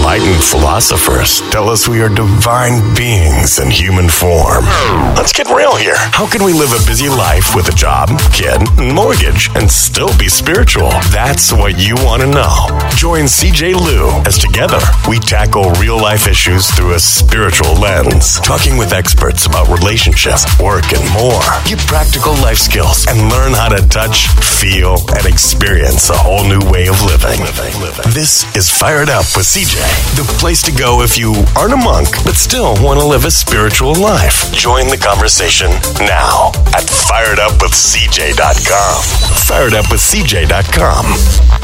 Enlightened philosophers tell us we are divine beings in human form. Let's get real here. How can we live a busy life with a job, kid, and mortgage and still be spiritual? That's what you want to know. Join CJ Liu as together we tackle real life issues through a spiritual lens, talking with experts about relationships, work, and more. Get practical life skills and learn how to touch, feel, and experience a whole new way of living. This is Fired Up with CJ, the place to go if you aren't a monk but still want to live a spiritual life. Join the conversation now at firedupwithcj.com. Firedupwithcj.com.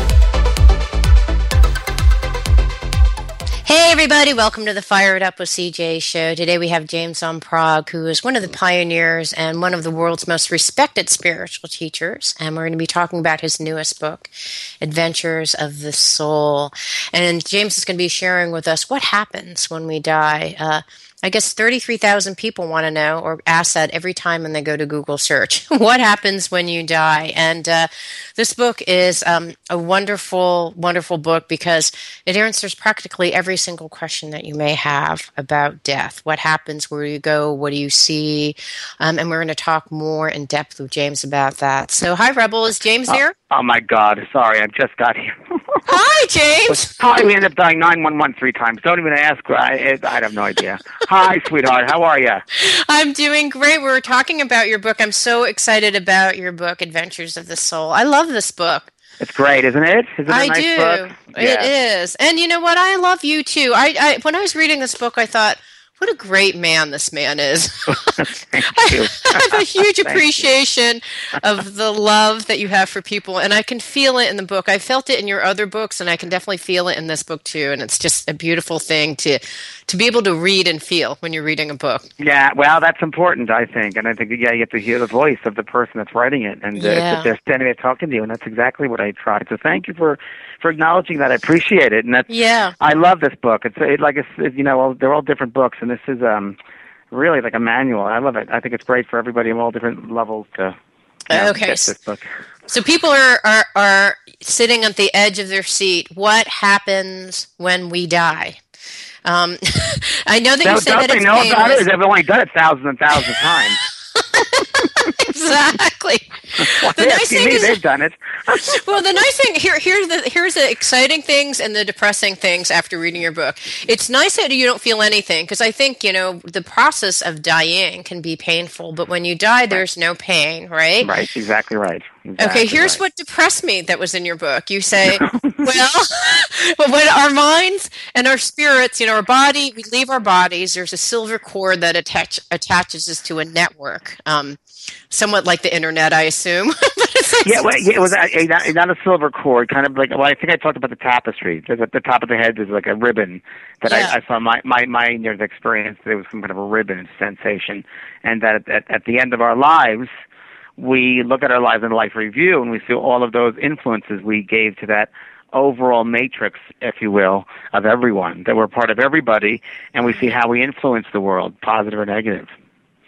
Hey, everybody, welcome to the Fired Up with CJ show. Today we have James Van Praagh, who is one of the pioneers and one of the world's most respected spiritual teachers. And we're going to be talking about his newest book, Adventures of the Soul. And James is going to be sharing with us what happens when we die. Uh, I guess 33,000 people want to know or ask that every time when they go to Google search. what happens when you die? And uh, this book is um, a wonderful, wonderful book because it answers practically every single question that you may have about death. What happens? Where do you go? What do you see? Um, and we're going to talk more in depth with James about that. So, hi, Rebel. Is James here? Oh, oh my God. Sorry, I just got here. Hi, James. Hi, we ended up dialing 911 three times. Don't even ask. I, I have no idea. Hi, sweetheart. How are you? I'm doing great. We were talking about your book. I'm so excited about your book, Adventures of the Soul. I love this book. It's great, isn't it? Isn't it I nice do. Book? It Yeah. is. And you know what? I love you too. I, I when I was reading this book, I thought, what a great man this man is. I have a huge appreciation of the love that you have for people, and I can feel it in the book. I felt it in your other books, and I can definitely feel it in this book too. And it's just a beautiful thing to to be able to read and feel when you're reading a book. Yeah, well, that's important, I think, and I think yeah, you have to hear the voice of the person that's writing it, and uh, Yeah. they're standing there talking to you, and that's exactly what I tried. So thank you for for acknowledging that. I appreciate it, and that's Yeah. I love this book. It's it, like it's it, you know well, they're all different books, and this is um really like a manual. I love it. I think it's great for everybody of all different levels to you know, Okay, get this book. So people are, are are sitting at the edge of their seat. What happens when we die? Um, I know that you Don't, said that they know about painless. it? They've only done it thousands and thousands of times. Exactly. The nice thing me? is- they've done it. well, the nice thing here here's the here's the exciting things and the depressing things after reading your book. It's nice that you don't feel anything because I think you know the process of dying can be painful, but when you die, there's no pain, right? Right, exactly right. Okay, here's right. what depressed me that was in your book. You say, well, well, when our minds and our spirits, you know, our body, we leave our bodies, there's a silver cord that attach, attaches us to a network, um, somewhat like the internet, I assume. But it's like- Yeah, well, yeah, it was a, a, not, not a silver cord, kind of like. Well, I think I talked about the tapestry. At the top of the head, there's like a ribbon that Yeah. I, I saw my my my near experience. There was some kind of a ribbon sensation, and that at, at, at the end of our lives, we look at our lives in life review, and we see all of those influences we gave to that overall matrix, if you will, of everyone. That we're part of everybody, and we see how we influence the world, positive or negative.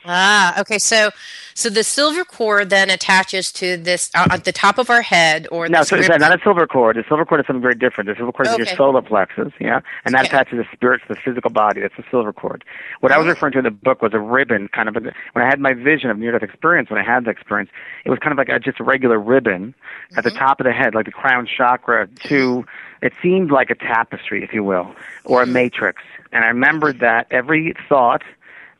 Ah, okay. So, so the silver cord then attaches to this uh, at the top of our head, or No, so it's not a silver cord. The silver cord is something very different. The silver cord is your solar plexus, yeah, and that Okay. attaches the spirit to the physical body. That's the silver cord. What I was Oh. referring to in the book was a ribbon, kind of. A, when I had my vision of near-death experience, when I had the experience, it was kind of like a, just a regular ribbon at Mm-hmm. the top of the head, like the crown chakra. To it seemed like a tapestry, if you will, or a Mm-hmm. matrix. And I remembered that every thought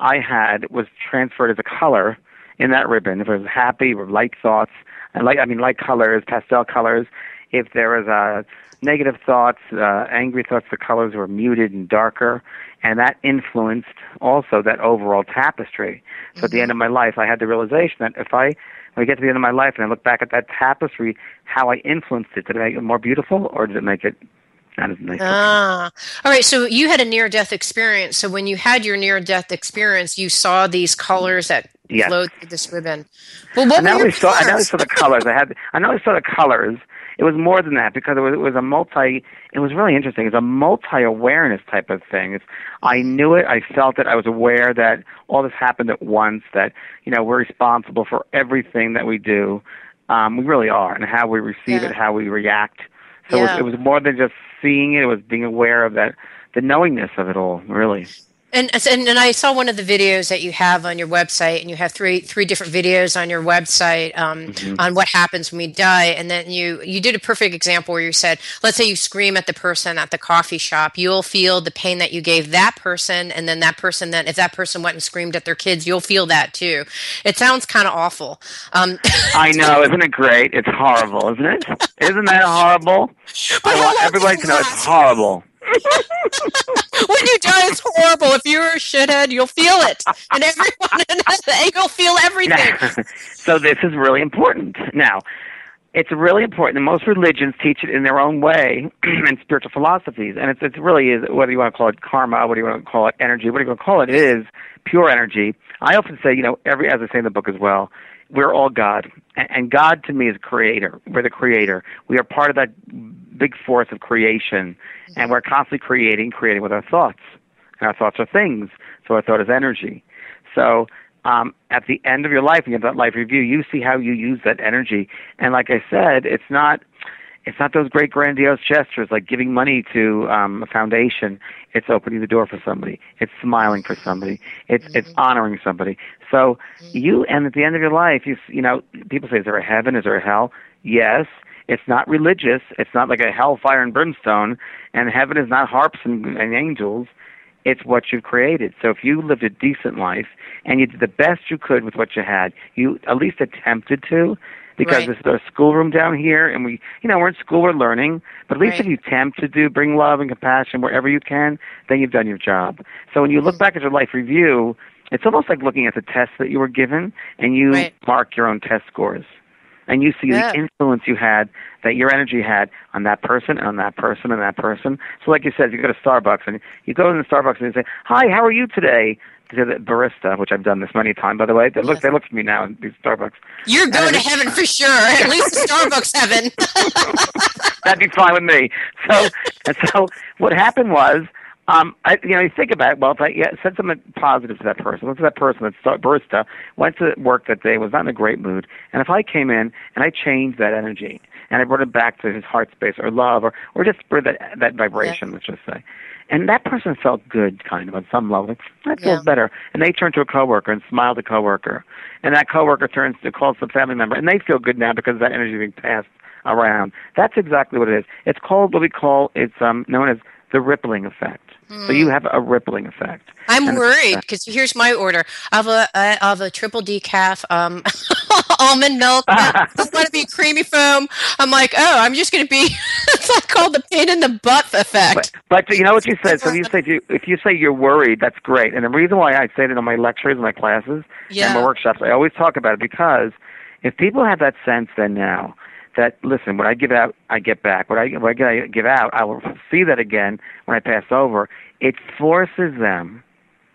I had was transferred as a color in that ribbon. If it was happy or light thoughts, and light, I mean light colors, pastel colors. If there was uh, negative thoughts, uh, angry thoughts, the colors were muted and darker, and that influenced also that overall tapestry. So at the end of my life, I had the realization that if I when I get to the end of my life and I look back at that tapestry, how I influenced it, did it make it more beautiful or did it make it not as nice? Ah, all right. So you had a near-death experience. So when you had your near-death experience, you saw these colors that Yes. flowed through this ribbon. Well, what I were your saw I only saw the colors. I had I only saw the colors. It was more than that because it was it was a multi. It was really interesting. It's a multi awareness type of thing. It's I knew it. I felt it. I was aware that all this happened at once. That you know we're responsible for everything that we do. Um, we really are, and how we receive Yeah. it, how we react. So Yeah. it, was, it was more than just seeing it. It was being aware of that, the knowingness of it all. Really. And, and and I saw one of the videos that you have on your website, and you have three three different videos on your website um, Mm-hmm. on what happens when we die. And then you you did a perfect example where you said, let's say you scream at the person at the coffee shop, you'll feel the pain that you gave that person, and then that person then if that person went and screamed at their kids, you'll feel that too. It sounds kind of awful. Um, I know, isn't it great? It's horrible, isn't it? Isn't that horrible? I want everybody to know it's horrible. when you die, it's horrible. If you're a shithead, you'll feel it, and everyone you'll feel everything. so this is really important. Now, it's really important. And most religions teach it in their own way, and spiritual philosophies. And it's it's really is whether you want to call it karma, what do you want to call it energy, whatever you want to call it, it is pure energy. I often say, you know, every as I say in the book as well, we're all God, and, and God to me is creator. We're the creator. We are part of that big force of creation, and we're constantly creating, creating with our thoughts. And our thoughts are things, so our thought is energy. So um, at the end of your life, you have that life review, you see how you use that energy. And like I said, it's not it's not those great grandiose gestures like giving money to um, a foundation. It's opening the door for somebody. It's smiling for somebody. It's it's honoring somebody. So you and at the end of your life, you you know people say, is there a heaven? Is there a hell? Yes. It's not religious. It's not like a hellfire and brimstone. And heaven is not harps and, and angels it's what you've created. So if you lived a decent life and you did the best you could with what you had, you at least attempted to, because Right. this is our schoolroom down here, and we, you know, we're in school, we're learning. But at least Right. if you attempt to do bring love and compassion wherever you can, then you've done your job. So when you look back at your life review, it's almost like looking at the tests that you were given, and you Right. mark your own test scores and you see Yeah. the influence you had that your energy had on that person and on that person and that person. So like you said, you go to Starbucks and you go in the Starbucks and you say, "Hi, how are you today?" to the barista, which I've done this many times, by the way. They look, they look at me now in these Starbucks. You're going to heaven for sure. At least Starbucks heaven. That'd be fine with me. So, and so what happened was, um, I, you know, you think about it. Well, if I yeah, said something positive to that person, what's that person that barista went to work that day, was not in a great mood, and if I came in and I changed that energy and I brought it back to his heart space or love or or just brought that that vibration, let's just say, and that person felt good, kind of on some level. That feels Yeah. better, and they turn to a coworker and smile to a coworker, and that coworker turns to calls the family member, and they feel good now because that energy being passed around. That's exactly what it is. It's called what we call it's um known as the rippling effect. So you have a rippling effect. I'm And worried because here's my order. I have a I have a triple decaf um, almond milk. I want to be creamy foam. I'm like, oh, I'm just going to be. it's like called the pain in the butt effect. But, but you know what you said. So you said if you, if you say you're worried, that's great. And the reason why I say it in my lectures, and my classes, Yeah. and my workshops, I always talk about it because if people have that sense, then now that listen, what I give out, I get back. What I what I give out, I will see that again when I pass over. It forces them.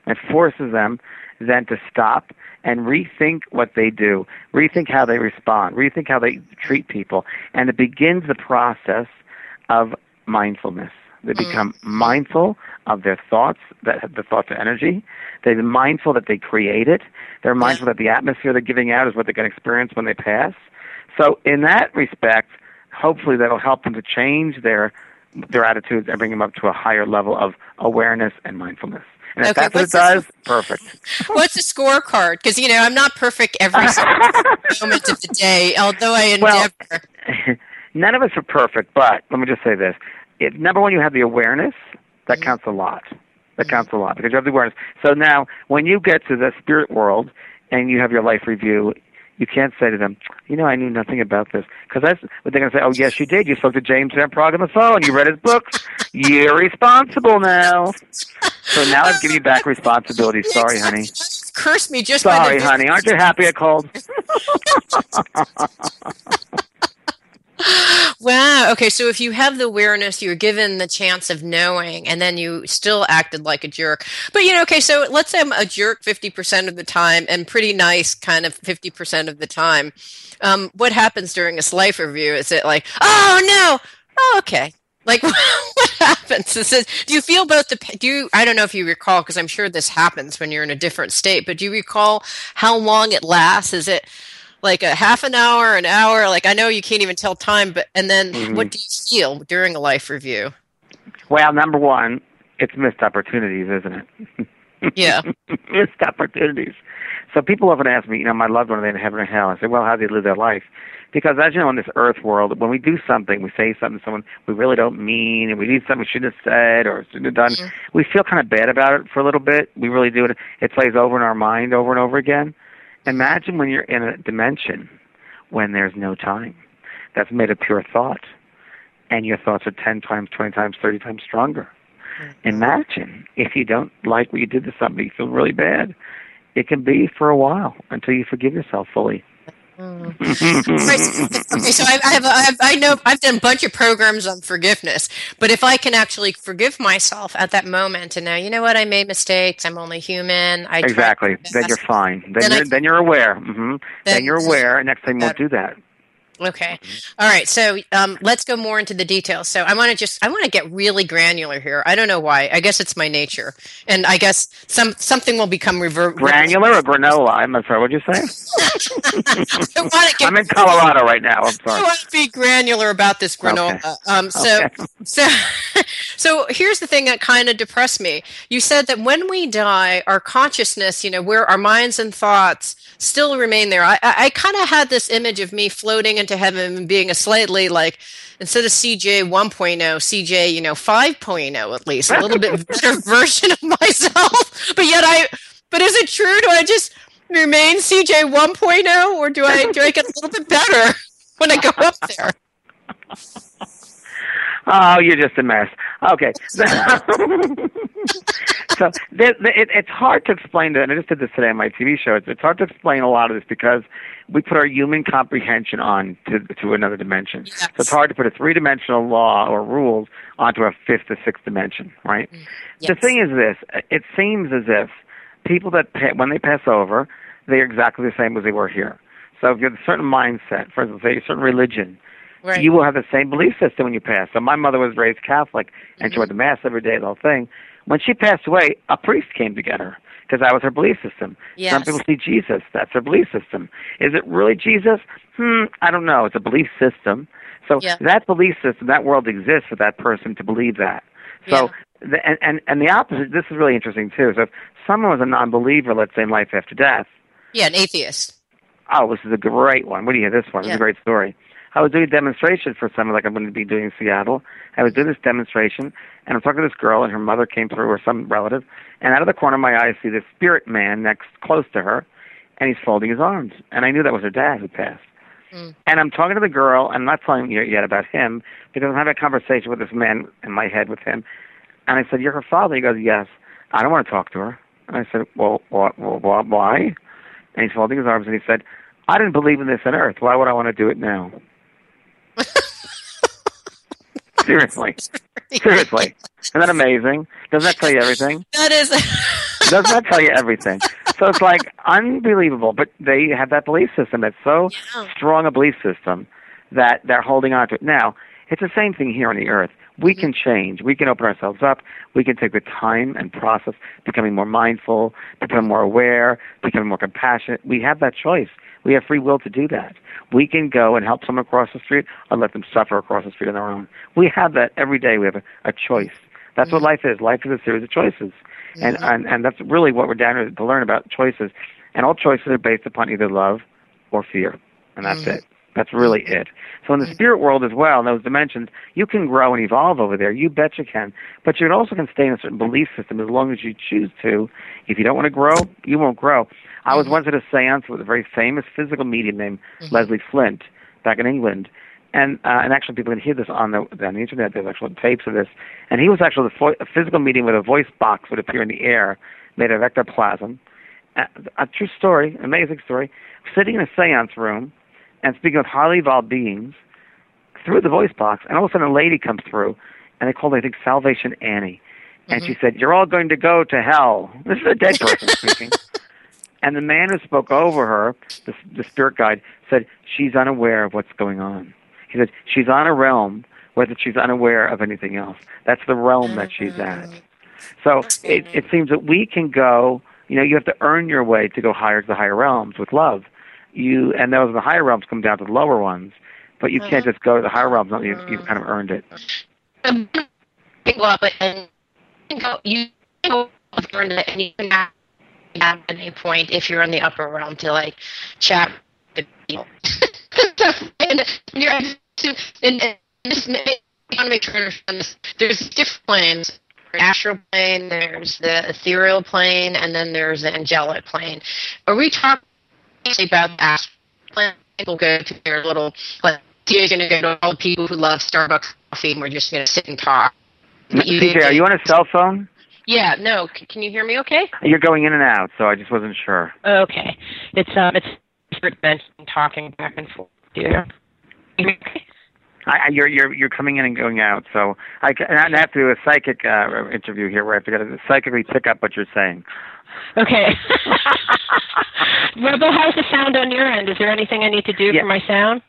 It forces them then to stop and rethink what they do, rethink how they respond, rethink how they treat people, and it begins the process of mindfulness. They mm. become mindful of their thoughts, that the thoughts are energy. They're mindful that they create it. They're mindful that the atmosphere they're giving out is what they're going to experience when they pass. So, in that respect, hopefully that'll help them to change their their attitudes and bring them up to a higher level of awareness and mindfulness. And if Okay, that's what it the- does, perfect. What's the scorecard? Because you know I'm not perfect every moment of the day, although I Well- endeavor. None of us are perfect, but let me just say this: if, number one, you have the awareness. That Mm-hmm. counts a lot. That counts a lot because you have the awareness. So now, when you get to the spirit world and you have your life review, you can't say to them, "You know, I knew nothing about this," because that's what they're going to say. Oh, yes, you did. You spoke to James Van Praagh on the phone. You read his books. You're responsible now. So now I've given you back responsibility. Sorry, honey. Curse me just by Sorry, honey. Aren't you happy I called? Wow. Okay. So if you have the awareness, you're given the chance of knowing, and then you still acted like a jerk. But you know, okay. So let's say I'm a jerk 50% of the time and pretty nice kind of 50% of the time. Um, what happens during this life review? Is it like, oh no, oh okay. Like what happens? Do you feel both the do you I don't know if you recall because I'm sure this happens when you're in a different state, but do you recall how long it lasts? Is it like a half an hour, an hour? Like I know you can't even tell time, but and then Mhm. what do you feel during a life review? Well, number one, it's missed opportunities, isn't it? Yeah. missed opportunities. So people often ask me, you know, my loved one, are they in heaven or hell? I say, well, how do they live their life? Because as you know, in this earth world, when we do something, we say something to someone we really don't mean, and we do something we shouldn't have said or shouldn't have done, we feel kind of bad about it for a little bit. We really do it. It plays over in our mind over and over again. Imagine when you're in a dimension when there's no time that's made of pure thought, and your thoughts are 10 times, 20 times, 30 times stronger. Mm-hmm. Imagine if you don't like what you did to somebody, you feel really bad. It can be for a while until you forgive yourself fully. Right. Okay, so I, I have, I have, I know I've done a bunch of programs on forgiveness, but if I can actually forgive myself at that moment and know, you know what, I made mistakes. I'm only human. I exactly. Then you're fine. Then, Then you're then you're aware. hmm Then, Then- you're aware, and next time won't do that. Okay. All right. So um, let's go more into the details. So I want to just I want to get really granular here. I don't know why. I guess it's my nature, and I guess some something will become revert. Granular or granola? I'm sorry. What'd you say? I want to get I'm in Colorado right now. I'm sorry. I want to be granular about this granola. Okay. Um, so, Okay. so, so here's the thing that kind of depressed me. You said that when we die, our consciousness, you know, where our minds and thoughts still remain there. I, I, I kind of had this image of me floating into heaven and being a slightly like instead of CJ 1.0, CJ, you know, 5.0 at least, a little bit better version of myself. But yet I, but is it true? Do I just remain CJ 1.0 or do I, do I get a little bit better when I go up there? Oh, you're just a mess. Okay. So there, there- it, it's hard to explain that, and I just did this today on my TV show. It's, it's hard to explain a lot of this because we put our human comprehension on to, to another dimension. So it's hard to put a three-dimensional law or rules onto a fifth or sixth dimension, right? The thing is this: it seems as if people that pa- when they pass over, they're exactly the same as they were here. So if you have a certain mindset, for instance, say a certain religion, Right. you will have the same belief system when you pass. So my mother was raised Catholic, and Mm-hmm. she went to mass every day, the whole thing. When she passed away, a priest came to get her because that was her belief system. Yes. Some people see Jesus; that's their belief system. Is it really Jesus? Hmm, I don't know. It's a belief system. So Yeah. that belief system, that world exists for that person to believe that. So the, and, and and the opposite. This is really interesting too. So if someone was a non-believer, let's say in life after death, Yeah, an atheist. Oh, this is a great one. What do you hear this one? It's Yeah. a great story. I was doing a demonstration for someone like I'm going to be doing in Seattle. I was doing this demonstration, and I'm talking to this girl, and her mother came through, or some relative, and out of the corner of my eye, I see this spirit man next, close to her, and he's folding his arms. And I knew that was her dad who passed. Mm. And I'm talking to the girl, and I'm not telling you yet about him, because I'm having a conversation with this man in my head with him. And I said, You're her father? He goes, Yes. I don't want to talk to her. And I said, Well, what, well, why? And he's folding his arms, and he said, I didn't believe in this on earth. Why would I want to do it now? Seriously. Seriously. Isn't that amazing? Doesn't that tell you everything? That is. Doesn't that tell you everything? So it's like unbelievable, but they have that belief system. It's so strong a belief system that they're holding on to it. Now, It's the same thing here on the earth. We mm-hmm. can change. We can open ourselves up. We can take the time and process becoming more mindful, becoming more aware, becoming more compassionate. We have that choice. We have free will to do that. We can go and help someone across the street or let them suffer across the street on their own. We have that every day. We have a, a choice. That's what life is. Life is a series of choices. And, and and that's really what we're down here to learn about choices. And all choices are based upon either love or fear. And that's mm. it. That's really mm-hmm. it. So in the mm-hmm. spirit world as well, in those dimensions, you can grow and evolve over there. You bet you can. But you also can stay in a certain belief system as long as you choose to. If you don't want to grow, you won't grow. I was mm-hmm. once at a seance with a very famous physical medium named Leslie Flint back in England. And uh, and actually, people can hear this on the on the internet. There's actual tapes of this. And he was actually the fo- a physical medium with a voice box would appear in the air, made of ectoplasm. A, a true story, amazing story. Sitting in a seance room, and speaking with highly evolved beings through the voice box, and all of a sudden a lady comes through, and they called her, I think, Salvation Annie. And she mm-hmm. said, You're all going to go to hell. This is a dead person speaking. And the man who spoke over her, the, the spirit guide, said, She's unaware of what's going on. He said, She's on a realm whether she's unaware of anything else. That's the realm that she's at. Mm-hmm. So it, it seems that we can go, you know, you have to earn your way to go higher to the higher realms with love. You and those the higher realms come down to the lower ones, but you can't just go to the higher realms. until You've, you've kind of earned it. Um, go up and you can go, you can go up and and you can have at any point if you're in the upper realm to like chat with people. and you're to and, and this I want to make sure this. There's different planes. Astral plane, there's the ethereal plane, and then there's the angelic plane. Are we talking about plane? People go to their little like you're going to go to all the people who love Starbucks coffee, and we're just going to sit and talk. You CJ, are you on a cell phone? Yeah, no. C- can you hear me? Okay. You're going in and out, so I just wasn't sure. Okay. It's um, it's talking back and forth. Yeah. I, I, you're you're you're coming in and going out, so I, and I have to do a psychic uh, interview here where I have to get to psychically pick up what you're saying. Okay. Rebel, how's the sound on your end? Is there anything I need to do Yeah. for my sound?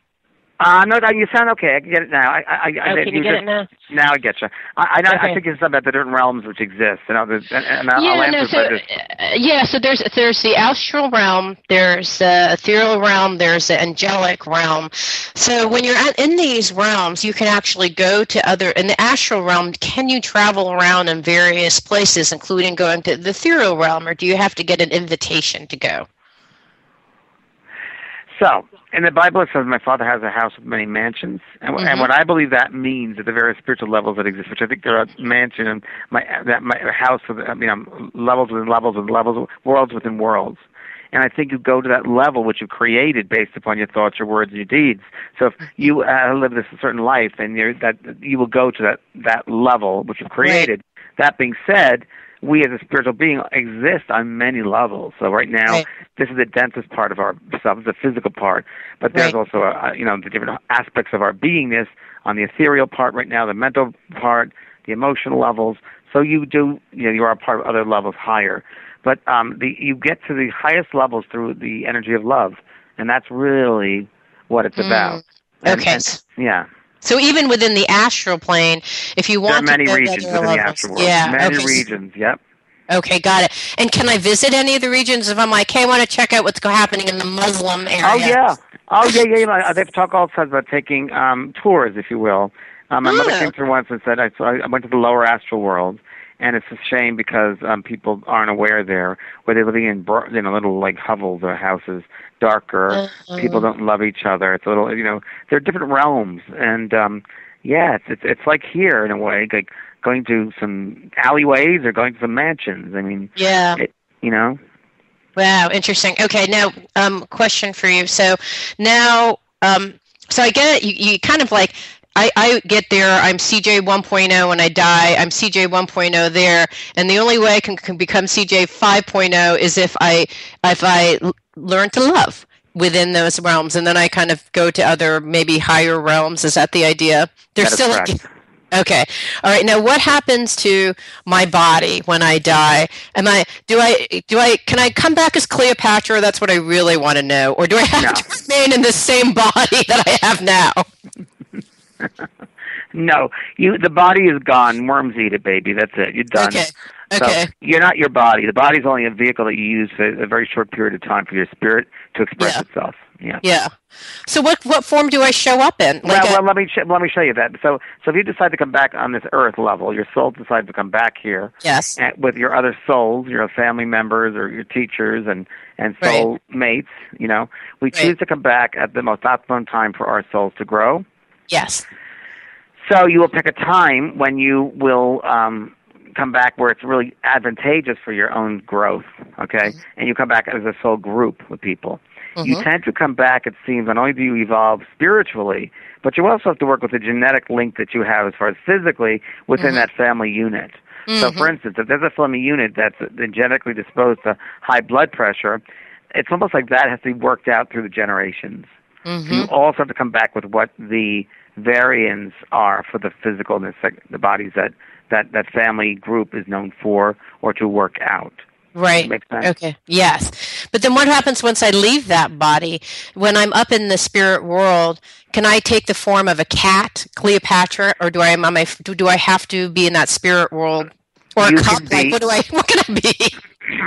Uh, no, you sound okay. I can get it now. I, I, I, Oh, can you get just, it now? Now I get you. I, I, know I think it's about the different realms which exist, and, I'll, and, and I'll, yeah, I'll no, so this. uh, yeah, so there's there's the astral realm, there's the ethereal realm, there's the angelic realm. So when you're at, in these realms, you can actually go to other in the astral realm. Can you travel around in various places, including going to the ethereal realm, or do you have to get an invitation to go? So, in the Bible, says, "My Father has a house with many mansions," and, wh- and what I believe that means at the various spiritual levels that exist, which I think there are mansion and my that my house with I mean um, levels within levels and levels, worlds within worlds. And I think you go to that level which you've created based upon your thoughts, your words, and your deeds. So if you uh, live this certain life, and you're, that you will go to that that level which you've created. That being said, we as a spiritual being exist on many levels. So right now, Right. this is the densest part of ourselves, the physical part. But there's Right. also, a, you know, the different aspects of our beingness on the ethereal part right now, the mental part, the emotional levels. So you do, you know, you are a part of other levels higher. But um, the you get to the highest levels through the energy of love, and that's really what it's Mm. about. And- Okay. and- yeah. So even within the astral plane, if you want There are many to go to regions within the astral world. yeah, many okay. regions. Yep. Okay, got it. And can I visit any of the regions if I'm like, hey, I want to check out what's happening in the Muslim area? Oh yeah. Oh yeah, yeah. yeah. They've talked all the about taking um, tours, if you will. Um, my mother Oh. came through once and said I, so I went to the lower astral world, and it's a shame because um, people aren't aware there, where they're living in bro- you know little like hovels or houses, darker. Uh-huh. People don't love each other. It's a little you know they're different realms, and um, yeah, it's, it's it's like here in a way, like going to some alleyways or going to some mansions. I mean, Yeah. it, you know. Wow, interesting. Okay, now um, question for you. So now, um, so I get it. You, you kind of like. I, I get there. I'm CJ 1.0 when I die. I'm CJ 1.0 there, and the only way I can, can become CJ 5.0 is if I if I learn to love within those realms, and then I kind of go to other maybe higher realms. Is that the idea? There's still correct. Okay. All right. Now, what happens to my body when I die? Am I do I do I can I come back as Cleopatra? That's what I really want to know. Or do I have No. to remain in the same body that I have now? No, you. The body is gone. Worms eat it, baby. That's it. You're done. Okay. So Okay. you're not your body. The body's only a vehicle that you use for a very short period of time for your spirit to express Yeah. itself. Yeah. Yeah. So what what form do I show up in? Well, a- well, let me sh- let me show you that. So, so if you decide to come back on this earth level, your soul decides to come back here. Yes. and- with your other souls, your family members or your teachers and and soul mates. You know, we choose to come back at the most optimum time for our souls to grow. Yes. So you will pick a time when you will um, come back where it's really advantageous for your own growth. Okay, and you come back as a soul group with people. You Mhm. tend to come back. It seems not only do you evolve spiritually, but you also have to work with the genetic link that you have as far as physically within Mhm. that family unit. So, for instance, if there's a family unit that's genetically disposed to high blood pressure, it's almost like that has to be worked out through the generations. So you Mhm. also have to come back with what the variants are for the physical and the, the bodies that, that that family group is known for or to work out. Right. Okay. Yes. But then what happens once I leave that body? When I'm up in the spirit world, can I take the form of a cat, Cleopatra, or do I am I do, do I have to be in that spirit world or You a can Like what do I what can I be?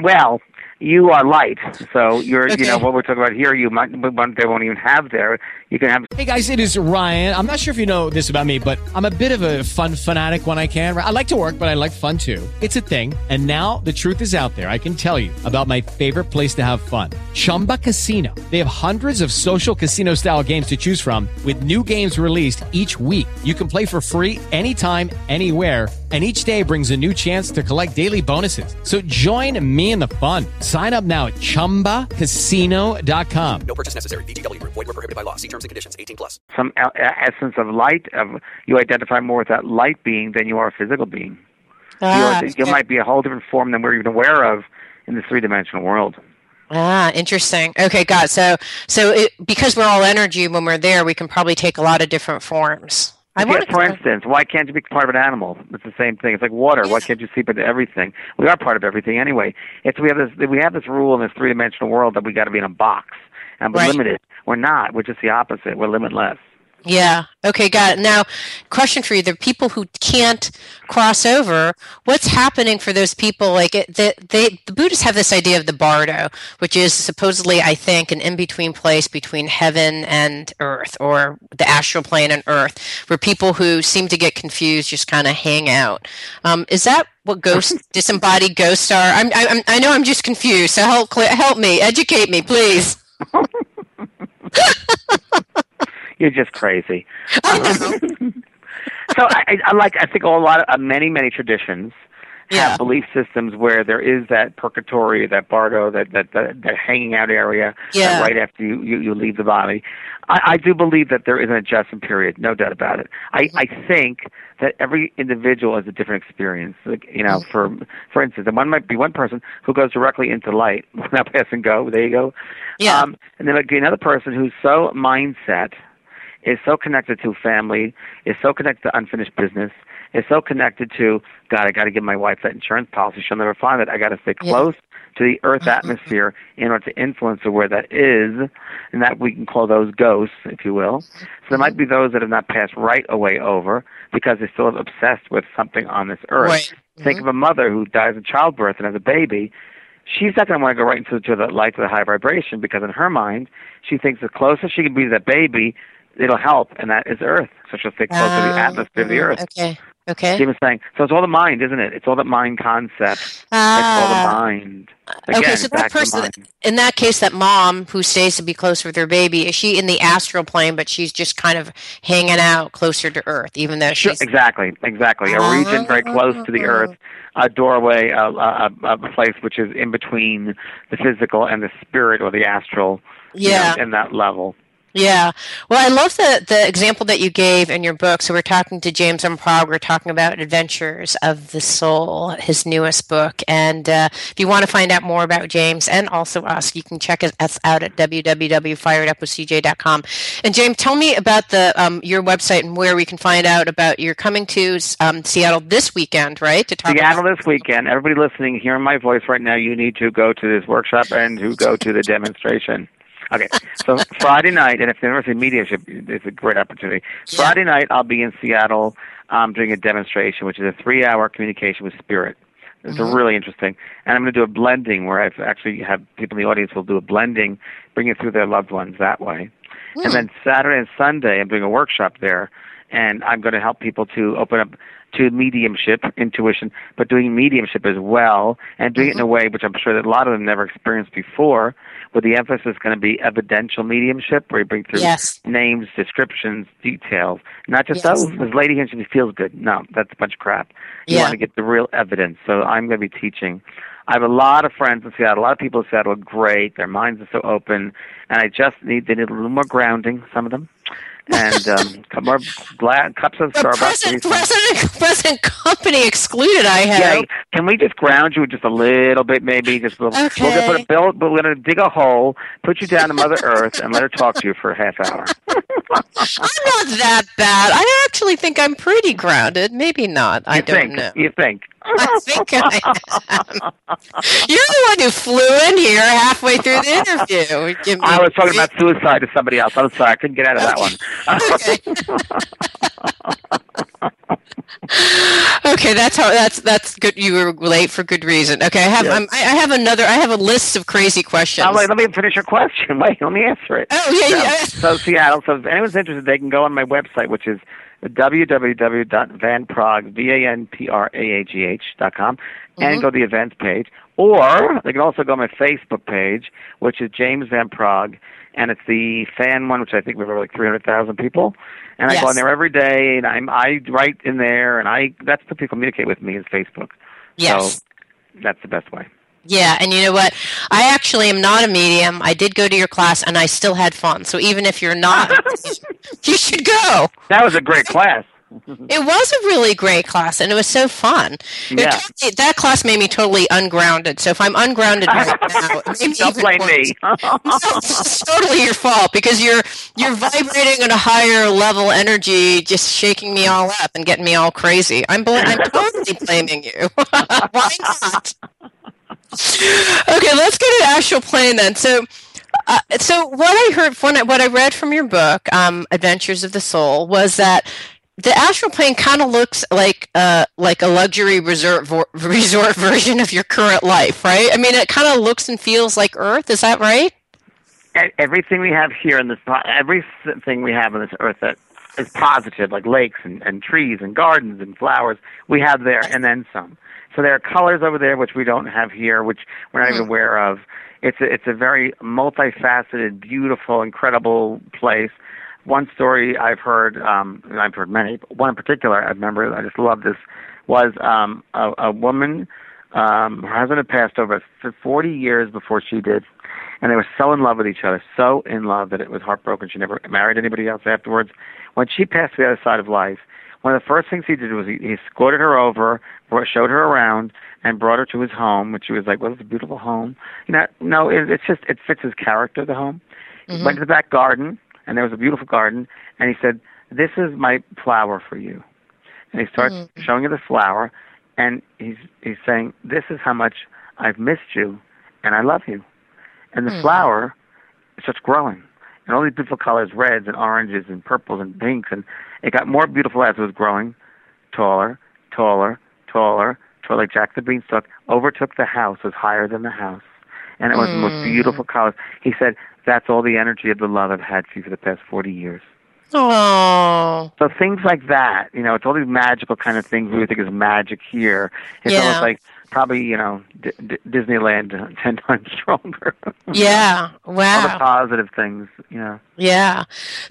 Well, you are light, so you're you know what we're talking about here. You might they won't even have there. You can have Hey guys, it is Ryan. I'm not sure if you know this about me, but I'm a bit of a fun fanatic when I can. I like to work, but I like fun too. It's a thing. And now the truth is out there. I can tell you about my favorite place to have fun. Chumba Casino. They have hundreds of social casino style games to choose from with new games released each week. You can play for free anytime, anywhere. And each day brings a new chance to collect daily bonuses. So join me in the fun. Sign up now at ChumbaCasino.com. No purchase necessary. VGW Group. Void were prohibited by law. See terms and conditions. 18 plus. some essence of light. Of you identify more with that light being than you are a physical being. Ah, you, you okay. might be a whole different form than we're even aware of in this three dimensional world. Ah, interesting. Okay, got it. so so it, because we're all energy when we're there, we can probably take a lot of different forms. I Yeah, for instance, why can't you be part of an animal? It's the same thing. It's like water. Why can't you seep into everything? We are part of everything anyway. It's we have this we have this rule in this three dimensional world that we got to be in a box and we're Right. limited. We're not. We're just the opposite. We're limitless. Yeah. Okay, got it. Now, question for you: the people who can't cross over, what's happening for those people? Like, it, they, they, the Buddhists have this idea of the bardo, which is supposedly, I think, an in-between place between heaven and earth, or the astral plane and earth, where people who seem to get confused just kind of hang out. Um, is that what ghosts, disembodied ghosts are? I'm, I'm, I know I'm just confused. So help, help me, educate me, please. You're just crazy. so I, I, like. I think a lot of uh, many many traditions have belief systems where there is that purgatory, that bardo, that that that, that hanging out area Yeah. right after you, you you leave the body. I, I do believe that there is an adjustment period, no doubt about it. I I think that every individual has a different experience. Like, you know, for for instance, and one might be one person who goes directly into light without passing go. There you go. Yeah. Um, and then be another person who's so mindset is so connected to family, is so connected to unfinished business, is so connected to God. I got to give my wife that insurance policy. She'll never find it. I got to stay Yeah. close to the Earth atmosphere in order to influence where that is, and that we can call those ghosts, if you will. So there might be those that have not passed right away over because they're still obsessed with something on this earth. Right. Think of a mother who dies in childbirth and has a baby. She's not going to want to go right into the light of the high vibration because in her mind, she thinks the closest she can be to that baby, it'll help, and that is Earth. Such she'll stay close to the Ah, atmosphere of the Earth. Okay. Okay. Stephen's saying, so it's all the mind, isn't it? It's all the mind concept. it's all Ah. the mind. Again, okay, so that back to the person, in that case, that mom who stays to be closer with her baby, is she in the astral plane, but she's just kind of hanging out closer to Earth, even though Sure, she's exactly, exactly. A region very close to the earth, a doorway, a, a, a a place which is in between the physical and the spirit or the astral. you Yeah. know, in that level. Yeah. Well, I love the, the example that you gave in your book. So we're talking to James Van Praagh. We're talking about Adventures of the Soul, his newest book. And uh, if you want to find out more about James and also us, you can check us out at www.firedupwithcj.com. And James, tell me about the um, your website and where we can find out about you're coming to um, Seattle this weekend, right? To talk Seattle about this weekend. Everybody listening, hearing my voice right now, you need to go to this workshop and to go to the demonstration. Okay, so Friday night, and if the University of Mediumship is a great opportunity. Friday night, I'll be in Seattle um, doing a demonstration, which is a three-hour communication with spirit. It's Mhm. really interesting, and I'm going to do a blending where I've actually have people in the audience will do a blending, bring it through their loved ones that way. And then Saturday and Sunday, I'm doing a workshop there, and I'm going to help people to open up to mediumship, intuition, but doing mediumship as well, and doing it in a mm-hmm. way which I'm sure that a lot of them never experienced before, where the emphasis is going to be evidential mediumship, where you bring through Yes. names, descriptions, details, not just Yes. oh, this lady here she feels good. No, that's a bunch of crap. You Yeah. want to get the real evidence. So I'm going to be teaching. I have a lot of friends in Seattle. A lot of people in Seattle are great. Their minds are so open, and I just need they need a little more grounding. Some of them, and um, more gla- cups of Starbucks. Present, present, present company excluded. I have. Yeah, can we just ground you just a little bit, maybe? Just a little. We're Okay. put a build, but we're gonna dig a hole, put you down to Mother Earth, and let her talk to you for a half hour. I'm not that bad. I actually think I'm pretty grounded. Maybe not. I You don't think? know. You think? I think I am. You're the one who flew in here halfway through the interview. Give me- I was talking about suicide to somebody else. I'm sorry, I couldn't get out of that one. Okay, that's how. That's that's good. You were late for good reason. Okay, I have. Yes. I have another. I have a list of crazy questions. Wait, let me finish your question. Wait, let me answer it. Oh, yeah, So- yeah. So Seattle. So if anyone's interested, they can go on my website, which is www.vanpraagh, V-A-N-P-R-A-A-G-H dot com, and Mhm. go to the events page. Or they can also go on my Facebook page, which is James Van Praagh, and it's the fan one, which I think we have over like 300,000 people. And I go Yes. on there every day, and I'm, I write in there, and I that's the people communicate with me is Facebook. Yes. So that's the best way. Yeah, and you know what? I actually am not a medium. I did go to your class, and I still had fun. So even if you're not, you should go. That was a great class. It was a really great class, and it was so fun. Yeah. totally- that class made me totally ungrounded. So if I'm ungrounded right now, Don't blame worse. me. it's totally your fault because you're you're vibrating at a higher level energy, just shaking me all up and getting me all crazy. I'm bl- I'm totally blaming you. Why not? Okay, let's go to astral plane then. So. Uh, so what I heard, when I, what I read from your book, um, Adventures of the Soul, was that the astral plane kind of looks like uh, like a luxury resort vo- resort version of your current life, right? I mean, it kind of looks and feels like Earth. Is that right? Everything we have here in this, everything we have on this earth that is positive, like lakes and, and trees and gardens and flowers, we have there, and then some. So there are colors over there which we don't have here, which we're not even aware of. It's a, it's a very multifaceted, beautiful, incredible place. One story I've heard, um, and I've heard many, but one in particular I remember, I just love this, was um, a, a woman, um, her husband had passed over for 40 years before she did, and they were so in love with each other, so in love that it was heartbroken. She never married anybody else afterwards. When she passed to the other side of life, one of the first things he did was he, he escorted her over, brought, showed her around, and brought her to his home, which she was like, "Well, it's a beautiful home." You know, no, it, it's just it fits his character. The home. He went to the back garden, and there was a beautiful garden, and he said, "This is my flower for you." And he starts mm-hmm. showing her the flower, and he's he's saying, "This is how much I've missed you, and I love you." And the hmm. flower starts growing, and all these beautiful colors, reds and oranges and purples and pinks, and it got more beautiful as it was growing, taller, taller, taller, taller. Like Jack the Beanstalk overtook the house, was higher than the house, and it was the most hmm. beautiful colors. He said, "That's all the energy of the love I've had for you for the past forty years." Oh, So things like that, you know, it's all these magical kind of things we think is magic here. It's Yeah. almost like probably, you know, D- D- Disneyland ten times stronger. yeah! wow. all the positive things, you know. Yeah.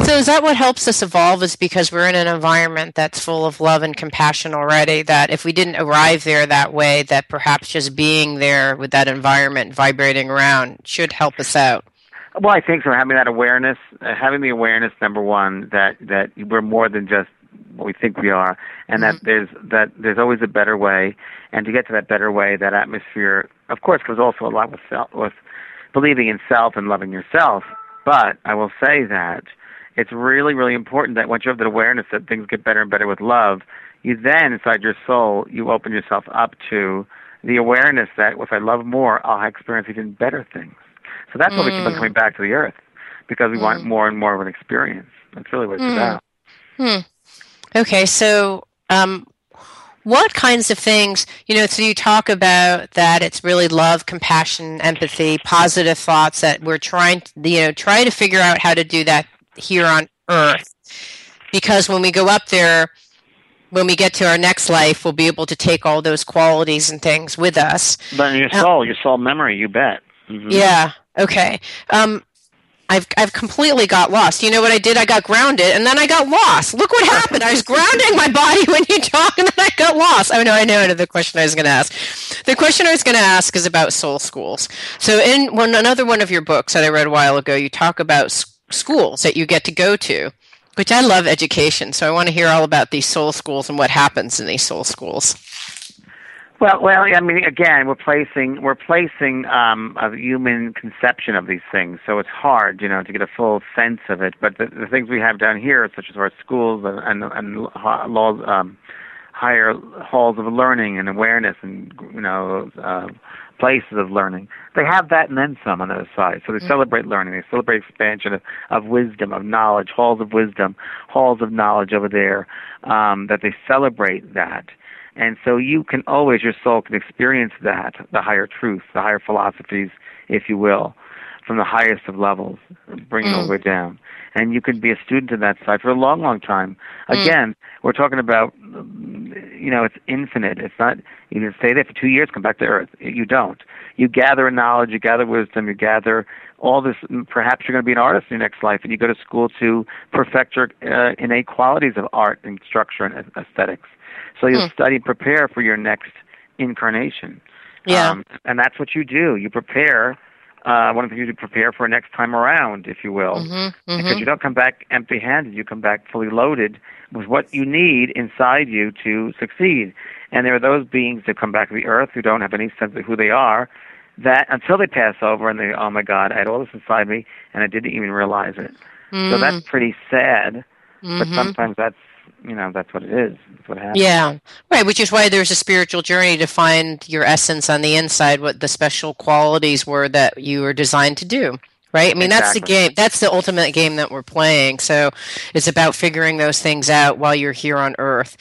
So is that what helps us evolve? Is because we're in an environment that's full of love and compassion already. That if we didn't arrive there that way, that perhaps just being there with that environment vibrating around should help us out. Well, I think so. Having that awareness, uh, having the awareness, number one, that that we're more than just we think we are, and that mm-hmm. there's that there's always a better way, and to get to that better way, that atmosphere, of course, goes also a lot with self, with believing in self and loving yourself. But I will say that it's really, really important that once you have that awareness that things get better and better with love, you then inside your soul you open yourself up to the awareness that if I love more, I'll experience even better things. So that's why we keep on mm. coming back to the earth. because we want mm. more and more of an experience. That's really what it's Mm. about. Hmm. Okay, so um, what kinds of things, you know, so you talk about that it's really love, compassion, empathy, positive thoughts that we're trying, to, you know, trying to figure out how to do that here on Earth. Because when we go up there, when we get to our next life, we'll be able to take all those qualities and things with us. But your Uh, soul, your soul memory, you bet. Mhm. Yeah. Okay. Um, I've I've completely got lost. You know what I did? I got grounded, and then I got lost. Look what happened. I was grounding my body when you talk, and then I got lost. Oh no, I know the question I was going to ask. The question I was going to ask is about soul schools. So, in one another one of your books that I read a while ago, you talk about schools that you get to go to, which I love education. So, I want to hear all about these soul schools and what happens in these soul schools. Well, well, I mean, again, we're placing we're placing um, a human conception of these things, so it's hard, you know, to get a full sense of it. But the, the things we have down here, such as our schools and and, and laws, um, higher halls of learning and awareness, and you know, uh, places of learning, they have that and then some on the other side. So they celebrate learning, they celebrate expansion of, of wisdom, of knowledge, halls of wisdom, halls of knowledge over there. Um, that they celebrate that. And so you can always, your soul can experience that, the higher truth, the higher philosophies, if you will, from the highest of levels, bring it all the way down. And you can be a student in that side for a long, long time. Again, we're talking about, you know, it's infinite. It's not, you can stay there for two years, come back to Earth. You don't. You gather knowledge, you gather wisdom, you gather all this. Perhaps you're going to be an artist in your next life, and you go to school to perfect your uh, innate qualities of art and structure and aesthetics. So you'll study and prepare for your next incarnation. Yeah. Um, and that's what you do. You prepare. Uh, one of the things you prepare for next time around, if you will, Mhm, because mhm. you don't come back empty-handed. You come back fully loaded with what you need inside you to succeed. And there are those beings that come back to the earth who don't have any sense of who they are. That until they pass over and they, oh my God, I had all this inside me and I didn't even realize it. So Mm. that's pretty sad. But Mhm. sometimes that's you know that's what it is. That's what happens. Yeah, right. Which is why there's a spiritual journey to find your essence on the inside, what the special qualities were that you were designed to do. Right. I mean, that's the game. That's the ultimate game that we're playing. So it's about figuring those things out while you're here on Earth.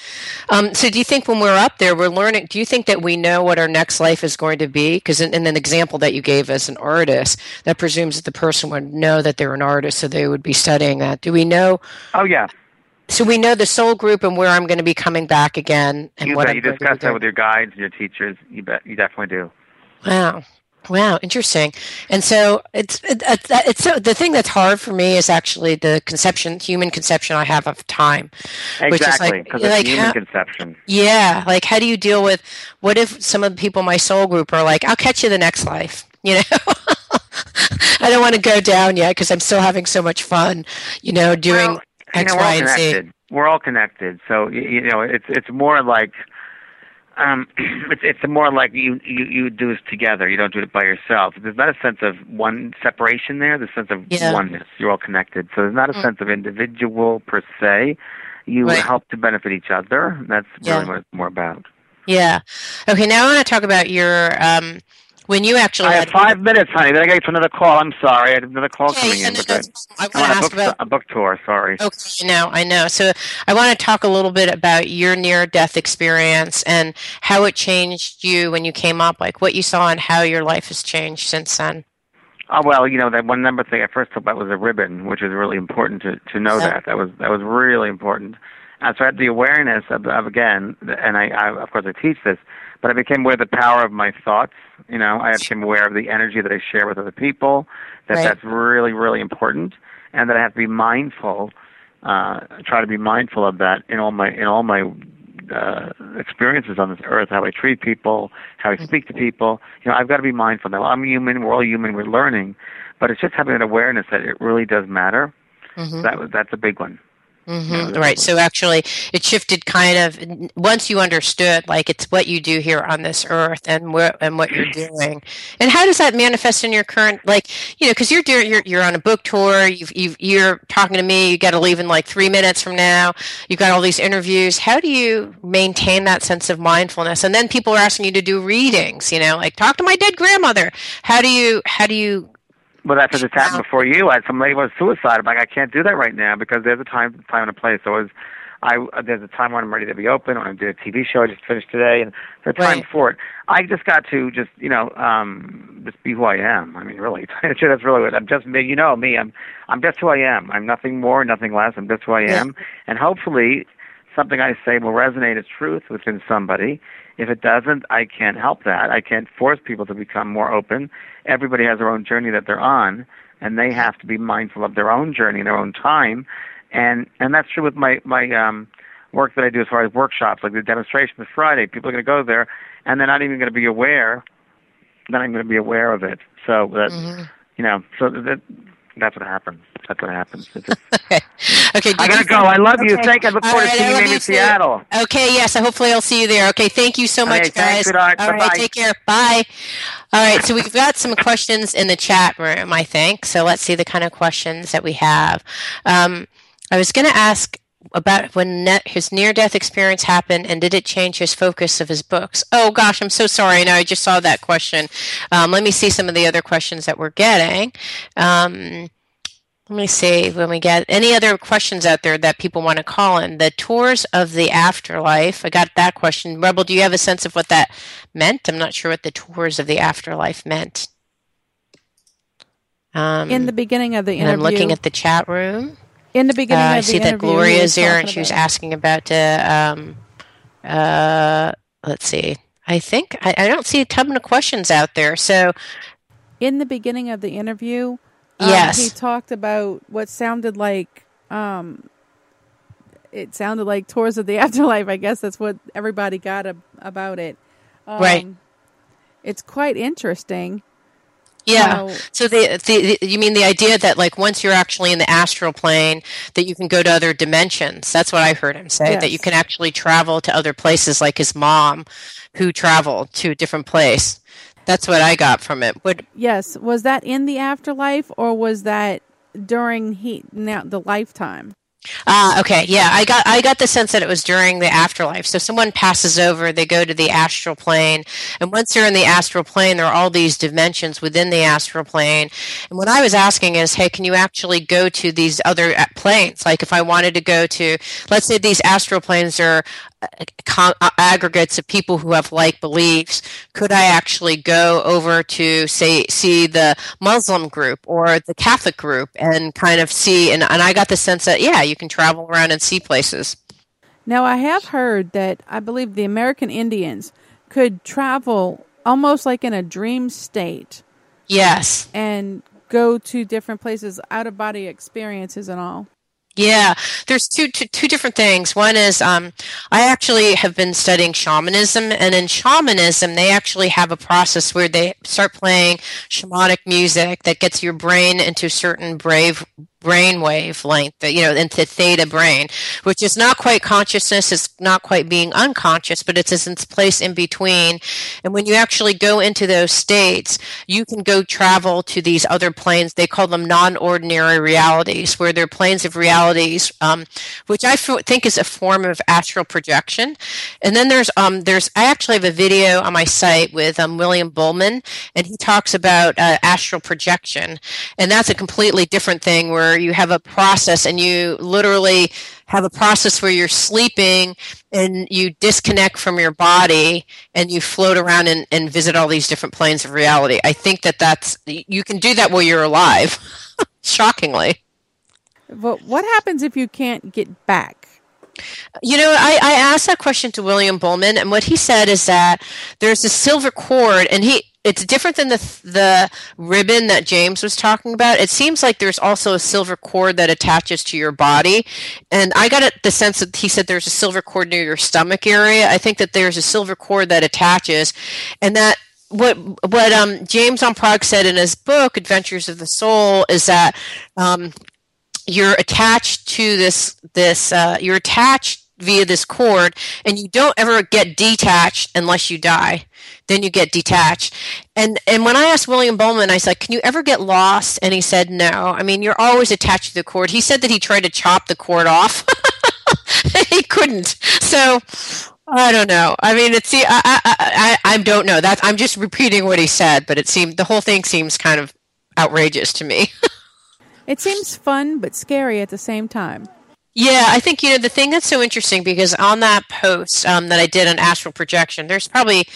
Um, so, do you think when we're up there, we're learning? Do you think that we know what our next life is going to be? Because in, in an example that you gave as an artist, that presumes that the person would know that they're an artist, so they would be studying that. Do we know? Oh yeah. So we know the soul group and where I'm going to be coming back again, and You what bet. I'm You going to be discuss that with your guides and your teachers. You bet. You definitely do. Wow. Wow, interesting. And so it's it's uh, it's so the thing that's hard for me is actually the conception, human conception I have of time. Which is Exactly, like- because like it's human how- conception. Yeah, like how do you deal with what if some of the people in my soul group are like, "I'll catch you the next life," you know? I don't want to go down yet because I'm still having so much fun, you know, doing Well, you know, we're all connected. We're all connected. So you know, it's it's more like um, it's it's more like you you you do this together. You don't do it by yourself. There's not a sense of one separation there. There's a sense of Yeah. oneness. You're all connected. So there's not a Mm. sense of individual per se. You Right. help to benefit each other. That's Yeah. really what it's more about. Yeah. Okay, now I want to talk about your um when you actually I have five minutes, honey. Then I got to get to another call. I'm sorry. I had another call Okay, coming in. But I, I I'm want on to a ask book, about a book tour. Sorry. Okay, no, I know. So I want to talk a little bit about your near death experience and how it changed you when you came up, like what you saw and how your life has changed since then. Oh well, you know that one number thing I first talked about was a ribbon, which is really important to to know that. That was that was really important. And so I had the awareness of, of again, and I, I of course I teach this, but I became aware of the power of my thoughts. You know, I became aware of the energy that I share with other people. That Right. that's really really important, and that I have to be mindful. Uh, try to be mindful of that in all my in all my uh, experiences on this earth, how I treat people, how I speak to people. You know, I've got to be mindful. Now, I'm human. We're all human. We're learning, but it's just having an awareness that it really does matter. Mhm. That that's a big one. Hmm Right. So actually, it shifted kind of once you understood, like it's what you do here on this earth and what and what you're doing. And how does that manifest in your current, like you know, because you're doing you're you're on a book tour. You've you've you're talking to me. You got to leave in like three minutes from now. You've got all these interviews. How do you maintain that sense of mindfulness? And then people are asking you to do readings. You know, like talk to my dead grandmother. How do you how do you Well, that's what just happened before you. I had some lady was suicide. I'm like, I can't do that right now because there's a time, time and a place. So it was, I there's a time when I'm ready to be open. When I'm doing a TV show, I just finished today, and there's a time for it. I just got to just you know um just be who I am. I mean, really, that's really what I'm. Just me. You know me. I'm I'm just who I am. I'm nothing more, nothing less. I'm just who I Yeah. am, and hopefully something I say will resonate as truth within somebody. If it doesn't, I can't help that. I can't force people to become more open. Everybody has their own journey that they're on, and they have to be mindful of their own journey, and their own time. And and that's true with my my um work that I do as far as workshops, like the demonstration this Friday. People are going to go there, and they're not even going to be aware. Then I'm going to be aware of it. So that Mm-hmm. you know, so that that's what happens. That's what happens. Just, Okay, I gotta go. I love you. Okay. Thank you. I look forward to seeing you in. Seattle. Okay, yes. Hopefully I'll see you there. Okay, thank you so much, thanks, guys. All right, Bye-bye. take care. Bye. All right, so we've got some questions in the chat room, I think. So let's see the kind of questions that we have. Um, I was going to ask about when his near-death experience happened, and did it change his focus of his books? Oh gosh, I'm so sorry. No, I just saw that question. Um, let me see some of the other questions that we're getting. Um, let me see when we get any other questions out there that people want to call in. The tours of the afterlife. I got that question. Rebel, do you have a sense of what that meant? I'm not sure what the tours of the afterlife meant. Um, in the beginning of the and interview, I'm looking at the chat room. In the beginning Uh, I see that Gloria is there, and she was asking about um, uh, let's see. I think I, I don't see a ton of questions out there. So in the beginning of the interview, um, Yes. he talked about what sounded like um, it sounded like tours of the afterlife. I guess that's what everybody got about it. Um, Right. It's quite interesting. Yeah. how- So the, the the- you mean the idea that like once you're actually in the astral plane that you can go to other dimensions. That's what I heard him say that you can actually travel to other places like his mom who traveled to a different place. That's what I got from it. Would yes, was that in the afterlife or was that during he now the lifetime? Ah, okay. Yeah, I got I got the sense that it was during the afterlife. So someone passes over, they go to the astral plane, and once they're in the astral plane, there are all these dimensions within the astral plane. And what I was asking is, hey, can you actually go to these other uh, planes? Like if I wanted to go to, let's say these astral planes are uh, aggregates of people who have like beliefs, could I actually go over to say see the Muslim group or the Catholic group and kind of see and, and I got the sense that yeah, you can travel around and see places. Now, I have heard that I believe the American Indians could travel almost like in a dream state Yes. and go to different places, out of body experiences and all. Yeah, there's two, two, two different things. One is um, I actually have been studying shamanism, and in shamanism, they actually have a process where they start playing shamanic music that gets your brain into certain brave brain wavelength, you know, into theta brain, which is not quite consciousness, it's not quite being unconscious, but it's in place in between. And when you actually go into those states, you can go travel to these other planes. They call them non-ordinary realities, where they're planes of realities, um, which I f- think is a form of astral projection. And then there's um, there's I actually have a video on my site with um, William Buhlman, and he talks about uh, astral projection, and that's a completely different thing where you have a process and you literally have a process where you're sleeping and you disconnect from your body and you float around and, and visit all these different planes of reality. I think that that's you can do that while you're alive. Shockingly. But what happens if you can't get back? You know, I, I asked that question to William Buhlman, and what he said is that there's a silver cord, and he it's different than the the ribbon that James was talking about. It seems like there's also a silver cord that attaches to your body, and I got the sense that he said there's a silver cord near your stomach area. I think that there's a silver cord that attaches, and that what what um, James Van Praagh said in his book Adventures of the Soul is that um, you're attached to this this uh, you're attached via this cord and you don't ever get detached unless you die then you get detached and and when i asked william buhlman i said can you ever get lost and he said no i mean you're always attached to the cord he said that he tried to chop the cord off he couldn't so I don't know. I mean, it's see, I, I, I, I don't know. That I'm just repeating what he said, but it seemed the whole thing seems kind of outrageous to me. It seems fun but scary at the same time. Yeah, I think you know the thing that's so interesting because on that post um, that I did on astral projection, there's probably,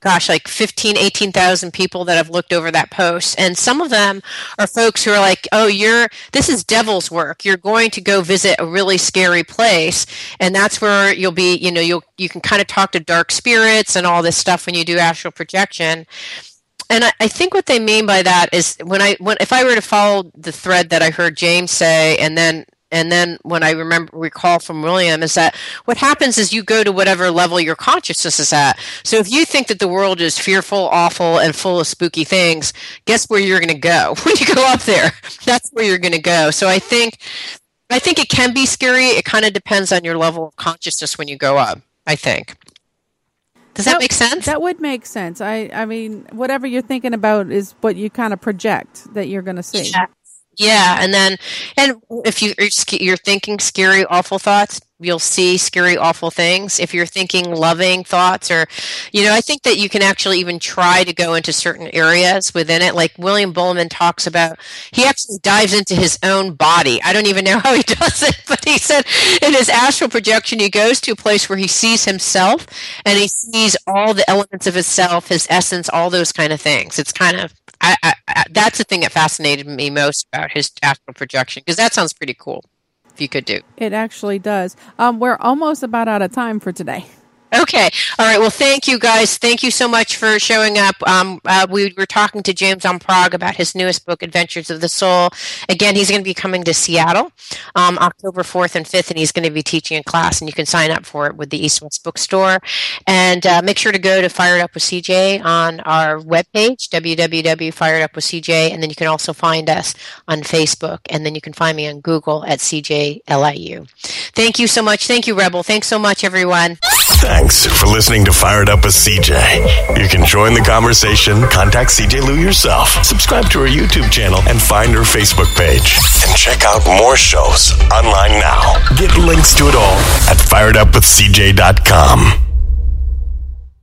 gosh, like 15, 18,000 people that have looked over that post, and some of them are folks who are like, "Oh, you're this is devil's work. You're going to go visit a really scary place, and that's where you'll be. You know, you'll you can kind of talk to dark spirits and all this stuff when you do astral projection." and I, I, think what they mean by that is when I when if I were to follow the thread that I heard James say, and then and then when I remember recall from William is that what happens is you go to whatever level your consciousness is at. So if you think that the world is fearful, awful, and full of spooky things, guess where you're going to go when you go up there? That's where you're going to go. So I think I think it can be scary. It kind of depends on your level of consciousness when you go up. I think. Does that, that, make sense? That would make sense. I, I mean, whatever you're thinking about is what you kind of project that you're going to see. Yeah. Yeah, and then, and if you you're thinking scary, awful thoughts, you'll see scary awful things. If you're thinking loving thoughts or you know i think that you can actually even try to go into certain areas within it. Like william buhlman talks about he actually dives into his own body. I don't even know how he does it but he said in his astral projection he goes to a place where he sees himself and he sees all the elements of himself his essence all those kind of things. It's kind of I, I, I, that's the thing that fascinated me most about his astral projection because that sounds pretty cool if you could do. It actually does. Um, we're almost about out of time for today. Okay. All right. Well, thank you guys. Thank you so much for showing up. Um, uh, we were talking to James Van Praagh about his newest book, Adventures of the Soul. Again, he's going to be coming to Seattle um, October 4th and 5th, and he's going to be teaching a class, and you can sign up for it with the East West Bookstore. And uh, make sure to go to Fired Up with CJ on our webpage, www.firedupwithcj, and then you can also find us on Facebook, and then you can find me on Google at CJLIU. Thank you so much. Thank you, Rebel. Thanks so much, everyone. Thanks for listening to Fired Up with CJ. You can join the conversation, contact CJ Liu yourself, subscribe to her YouTube channel, and find her Facebook page. And check out more shows online now. Get links to it all at firedupwithcj.com.